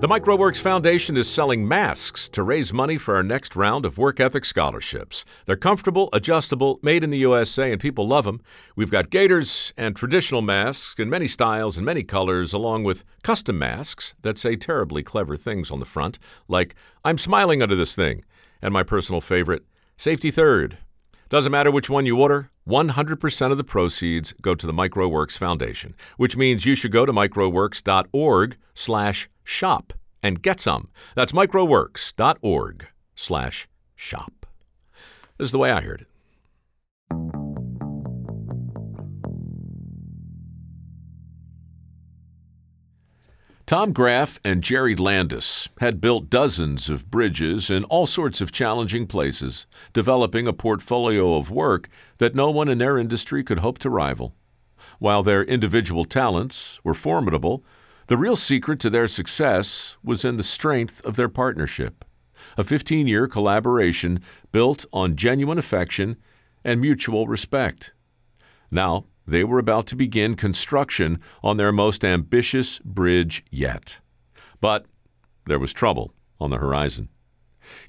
The mikeroweWORKS Foundation is selling masks to raise money for our next round of work ethic scholarships. They're comfortable, adjustable, made in the USA, and people love them. We've got gaiters and traditional masks in many styles and many colors, along with custom masks that say terribly clever things on the front, like, I'm smiling under this thing, and my personal favorite, Safety Third. Doesn't matter which one you order, 100% of the proceeds go to the mikeroweWORKS Foundation, which means you should go to mikeroweworks.org slash shop and get some. That's mikeroweworks.org slash shop. This is the way I heard it. Tom Graph and Jerry Landis had built dozens of bridges in all sorts of challenging places, developing a portfolio of work that no one in their industry could hope to rival. While their individual talents were formidable, the real secret to their success was in the strength of their partnership, a 15 year collaboration built on genuine affection and mutual respect. Now, they were about to begin construction on their most ambitious bridge yet. But there was trouble on the horizon.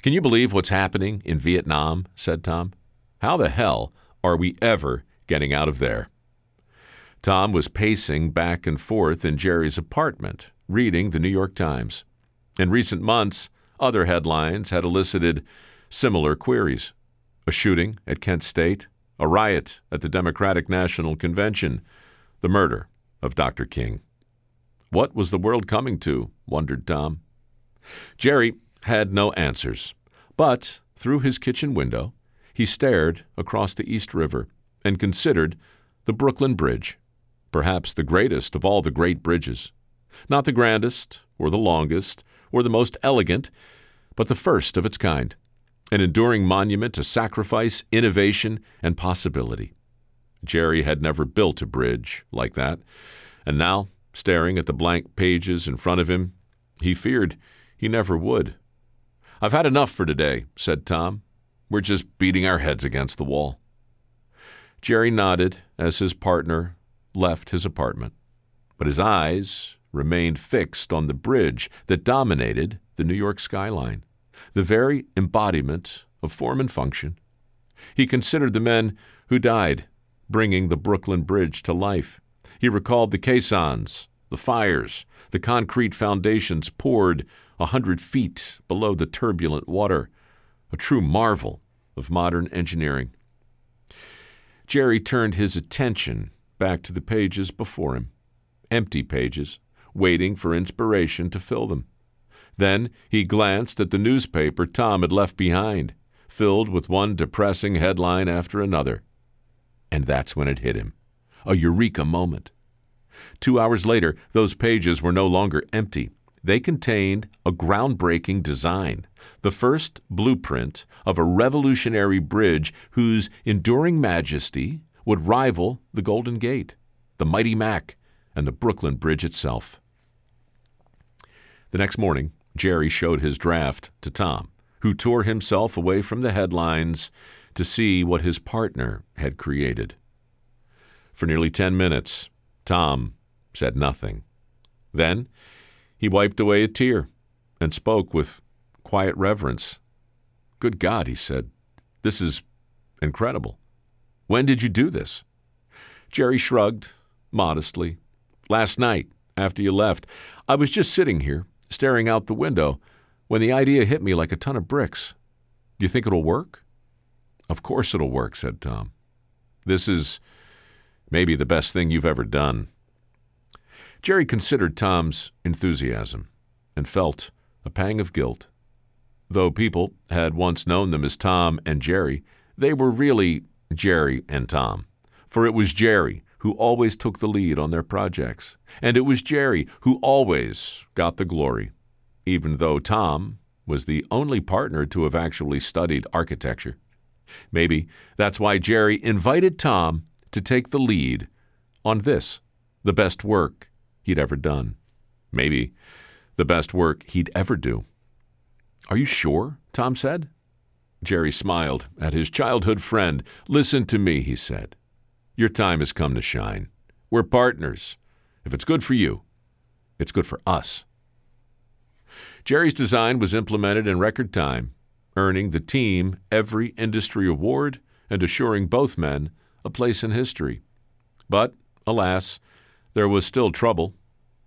Can you believe what's happening in Vietnam? said Tom. How the hell are we ever getting out of there? Tom was pacing back and forth in Jerry's apartment, reading the New York Times. In recent months, other headlines had elicited similar queries a shooting at Kent State, a riot at the Democratic National Convention, the murder of Dr. King. What was the world coming to? wondered Tom. Jerry had no answers, but through his kitchen window, he stared across the East River and considered the Brooklyn Bridge perhaps the greatest of all the great bridges. Not the grandest, or the longest, or the most elegant, but the first of its kind, an enduring monument to sacrifice, innovation, and possibility. Jerry had never built a bridge like that, and now, staring at the blank pages in front of him, he feared he never would. I've had enough for today, said Tom. We're just beating our heads against the wall. Jerry nodded as his partner left his apartment, but his eyes remained fixed on the bridge that dominated the New York skyline, the very embodiment of form and function. He considered the men who died bringing the Brooklyn Bridge to life. He recalled the caissons, the fires, the concrete foundations poured a hundred feet below the turbulent water, a true marvel of modern engineering. Jerry turned his attention back to the pages before him, empty pages, waiting for inspiration to fill them. Then he glanced at the newspaper Tom had left behind, filled with one depressing headline after another. And that's when it hit him a eureka moment. Two hours later, those pages were no longer empty. They contained a groundbreaking design, the first blueprint of a revolutionary bridge whose enduring majesty would rival the Golden Gate, the Mighty Mac, and the Brooklyn Bridge itself. The next morning, Jerry showed his draft to Tom, who tore himself away from the headlines to see what his partner had created. For nearly ten minutes, Tom said nothing. Then he wiped away a tear and spoke with quiet reverence. Good God, he said, this is incredible. When did you do this? Jerry shrugged, modestly. Last night, after you left, I was just sitting here, staring out the window, when the idea hit me like a ton of bricks. Do you think it'll work? Of course it'll work, said Tom. This is maybe the best thing you've ever done. Jerry considered Tom's enthusiasm and felt a pang of guilt. Though people had once known them as Tom and Jerry, they were really Jerry and Tom. For it was Jerry who always took the lead on their projects, and it was Jerry who always got the glory, even though Tom was the only partner to have actually studied architecture. Maybe that's why Jerry invited Tom to take the lead on this, the best work he'd ever done. Maybe the best work he'd ever do. Are you sure? Tom said. Jerry smiled at his childhood friend. Listen to me, he said. Your time has come to shine. We're partners. If it's good for you, it's good for us. Jerry's design was implemented in record time, earning the team every industry award and assuring both men a place in history. But, alas, there was still trouble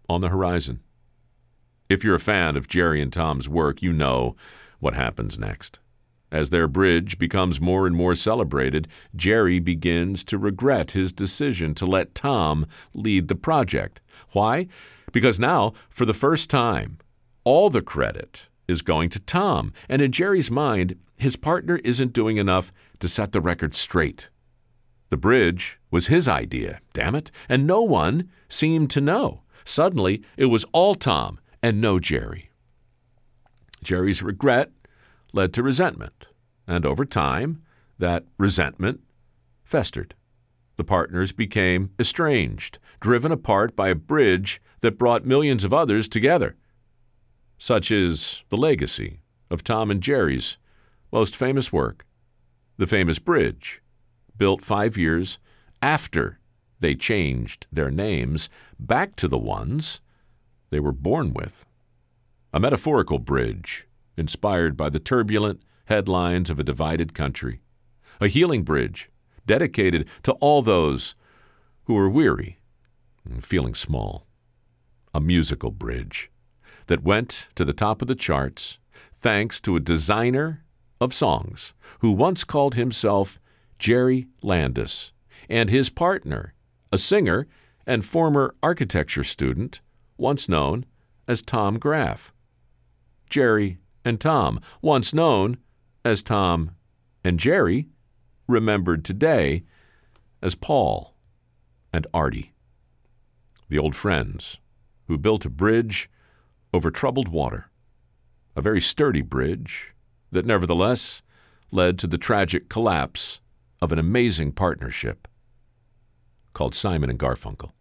on the horizon. If you're a fan of Jerry and Tom's work, you know what happens next. As their bridge becomes more and more celebrated, Jerry begins to regret his decision to let Tom lead the project. Why? Because now, for the first time, all the credit is going to Tom, and in Jerry's mind, his partner isn't doing enough to set the record straight. The bridge was his idea, damn it, and no one seemed to know. Suddenly, it was all Tom and no Jerry. Jerry's regret led to resentment, and over time, that resentment festered. The partners became estranged, driven apart by a bridge that brought millions of others together. Such is the legacy of Tom and Jerry's most famous work, the famous bridge, built five years after they changed their names back to the ones they were born with. A metaphorical bridge inspired by the turbulent headlines of a divided country. A healing bridge dedicated to all those who are weary and feeling small. A musical bridge that went to the top of the charts thanks to a designer of songs who once called himself Jerry Landis and his partner, a singer and former architecture student, once known as Tom Graph. Jerry and Tom, once known as Tom and Jerry, remembered today as Paul and Artie, the old friends who built a bridge over troubled water, a very sturdy bridge that nevertheless led to the tragic collapse of an amazing partnership called Simon and Garfunkel.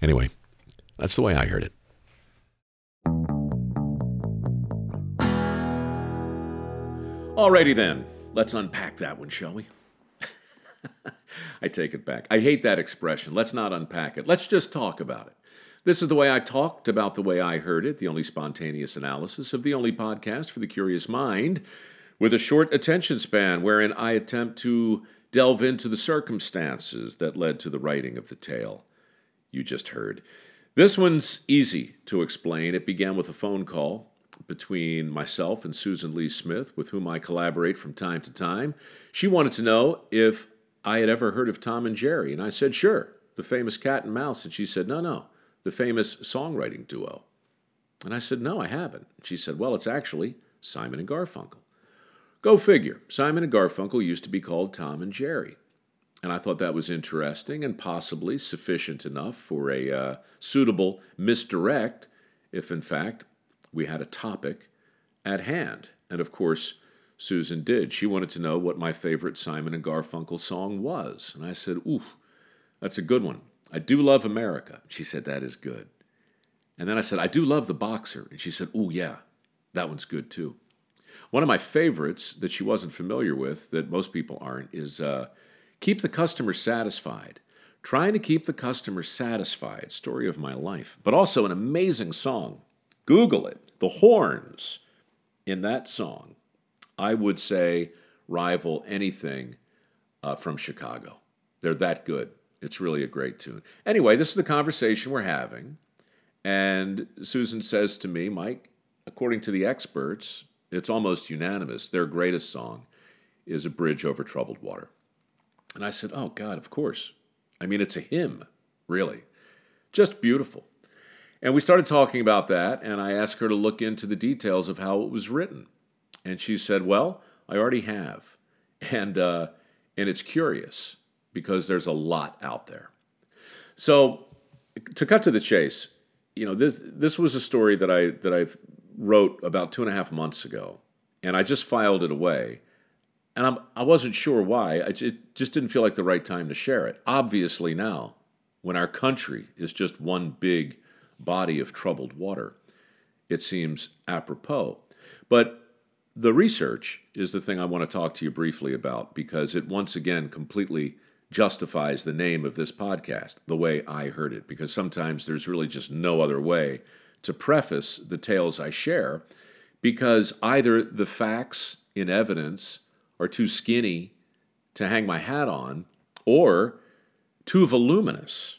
Anyway, that's the way I heard it. Alrighty then, let's unpack that one, shall we? I take it back. I hate that expression. Let's not unpack it. Let's just talk about it. This is the way I talked about the way I heard it, the only spontaneous analysis of the only podcast for the curious mind, with a short attention span wherein I attempt to delve into the circumstances that led to the writing of the tale you just heard. This one's easy to explain. It began with a phone call between myself and Susan Lee Smith, with whom I collaborate from time to time. She wanted to know if I had ever heard of Tom and Jerry, and I said, sure, the famous cat and mouse. And she said, no, no, the famous songwriting duo. And I said, no, I haven't. She said, well, it's actually Simon and Garfunkel. Go figure. Simon and Garfunkel used to be called Tom and Jerry. And I thought that was interesting and possibly sufficient enough for a uh, suitable misdirect if, in fact, we had a topic at hand. And of course, Susan did. She wanted to know what my favorite Simon and Garfunkel song was. And I said, Ooh, that's a good one. I do love America. She said, That is good. And then I said, I do love The Boxer. And she said, Ooh, yeah, that one's good too. One of my favorites that she wasn't familiar with, that most people aren't, is uh, Keep the Customer Satisfied. Trying to keep the customer satisfied, story of my life, but also an amazing song. Google it the horns in that song, I would say, rival anything uh, from Chicago. They're that good. It's really a great tune. Anyway, this is the conversation we're having. And Susan says to me, Mike, according to the experts, it's almost unanimous. Their greatest song is A Bridge Over Troubled Water. And I said, Oh, God, of course. I mean, it's a hymn, really. Just beautiful. And we started talking about that, and I asked her to look into the details of how it was written. And she said, Well, I already have. And, uh, and it's curious because there's a lot out there. So, to cut to the chase, you know, this, this was a story that I, that I wrote about two and a half months ago, and I just filed it away. And I'm, I wasn't sure why. I, it just didn't feel like the right time to share it. Obviously, now, when our country is just one big body of troubled water. It seems apropos. But the research is the thing I want to talk to you briefly about because it once again completely justifies the name of this podcast, The Way I Heard It, because sometimes there's really just no other way to preface the tales I share, because either the facts in evidence are too skinny to hang my hat on, or too voluminous.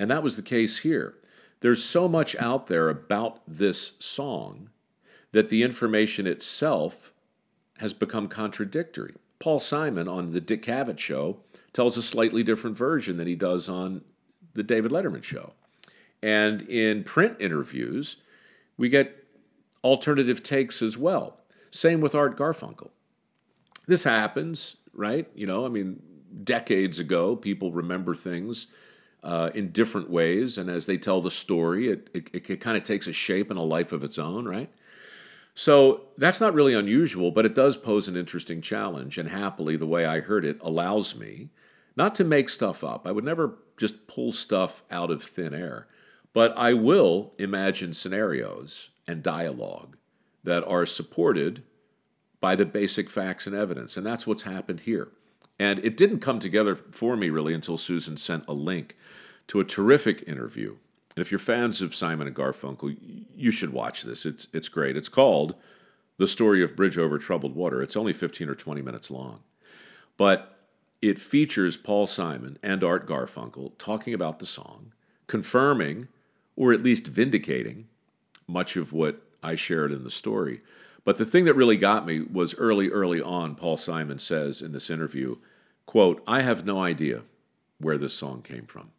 And that was the case here. There's so much out there about this song that the information itself has become contradictory. Paul Simon on the Dick Cavett show tells a slightly different version than he does on the David Letterman show. And in print interviews, we get alternative takes as well. Same with Art Garfunkel. This happens, right? You know, I mean, decades ago, people remember things uh, in different ways. And as they tell the story, it, it, it kind of takes a shape and a life of its own, right? So that's not really unusual, but it does pose an interesting challenge. And happily, the way I heard it allows me not to make stuff up. I would never just pull stuff out of thin air, but I will imagine scenarios and dialogue that are supported by the basic facts and evidence. And that's what's happened here. And it didn't come together for me really until Susan sent a link to a terrific interview. And if you're fans of Simon and Garfunkel, you should watch this. It's it's great. It's called The Story of Bridge Over Troubled Water. It's only 15 or 20 minutes long. But it features Paul Simon and Art Garfunkel talking about the song, confirming or at least vindicating much of what I shared in the story. But the thing that really got me was early, early on, Paul Simon says in this interview, quote, I have no idea where this song came from.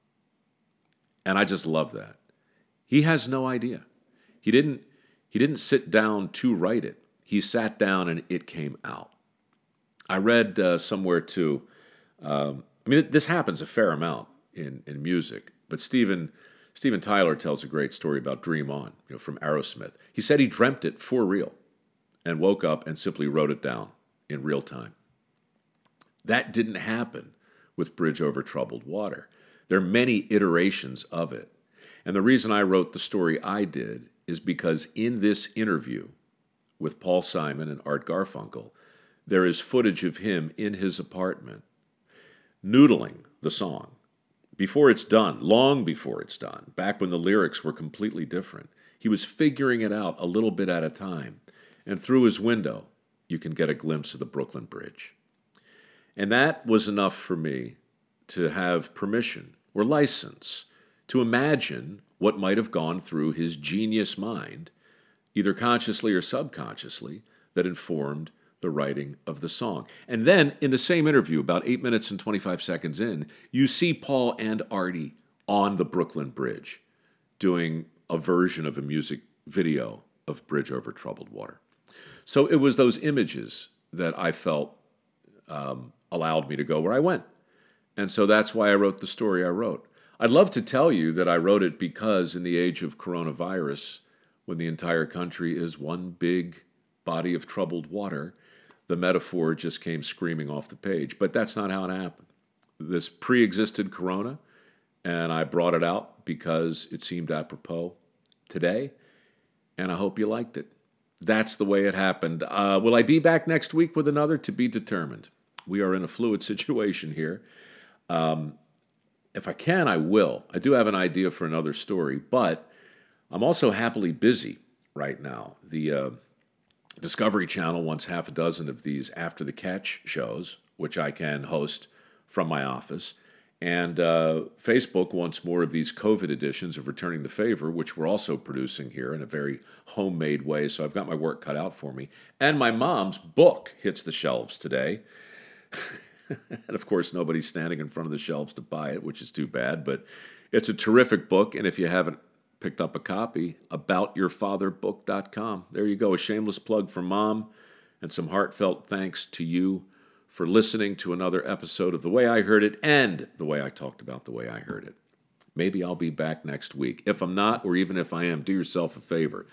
And I just love that. He has no idea. He didn't he didn't sit down to write it. He sat down and it came out. I read uh, somewhere too. Um, I mean, this happens a fair amount in in music, but Steven Steven Tyler tells a great story about Dream On, you know, from Aerosmith. He said he dreamt it for real and woke up and simply wrote it down in real time. That didn't happen with Bridge Over Troubled Water. There are many iterations of it. And the reason I wrote the story I did is because in this interview with Paul Simon and Art Garfunkel, there is footage of him in his apartment noodling the song before it's done, long before it's done, back when the lyrics were completely different. He was figuring it out a little bit at a time and through his window, you can get a glimpse of the Brooklyn Bridge. And that was enough for me to have permission or license to imagine what might have gone through his genius mind, either consciously or subconsciously, that informed the writing of the song. And then in the same interview, about eight minutes and 25 seconds in, you see Paul and Artie on the Brooklyn Bridge doing a version of a music video of Bridge Over Troubled Water. So it was those images that I felt um, allowed me to go where I went. And so that's why I wrote the story I wrote. I'd love to tell you that I wrote it because, in the age of coronavirus, when the entire country is one big body of troubled water, the metaphor just came screaming off the page. But that's not how it happened. This pre existed corona, and I brought it out because it seemed apropos today, and I hope you liked it that's the way it happened. Uh, will I be back next week with another? To be determined. We are in a fluid situation here. Um, if I can, I will. I do have an idea for another story, but I'm also happily busy right now. The uh, Discovery Channel wants half a dozen of these after the catch shows, which I can host from my office. And uh, Facebook wants more of these COVID editions of Returning the Favor, which we're also producing here in a very homemade way. So I've got my work cut out for me. And my mom's book hits the shelves today. and of course, nobody's standing in front of the shelves to buy it, which is too bad. But it's a terrific book. And if you haven't picked up a copy, aboutyourfatherbook.com. There you go, a shameless plug for mom and some heartfelt thanks to you for listening to another episode of The Way I Heard It and the way I talked about the way I heard it. Maybe I'll be back next week. If I'm not, or even if I am, do yourself a favor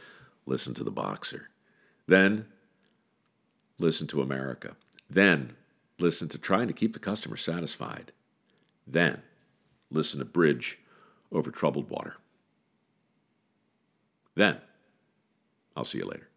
listen to The Boxer. Then listen to America. Then listen to trying to keep the customer satisfied. Then listen to Bridge over Troubled Water. Then I'll see you later.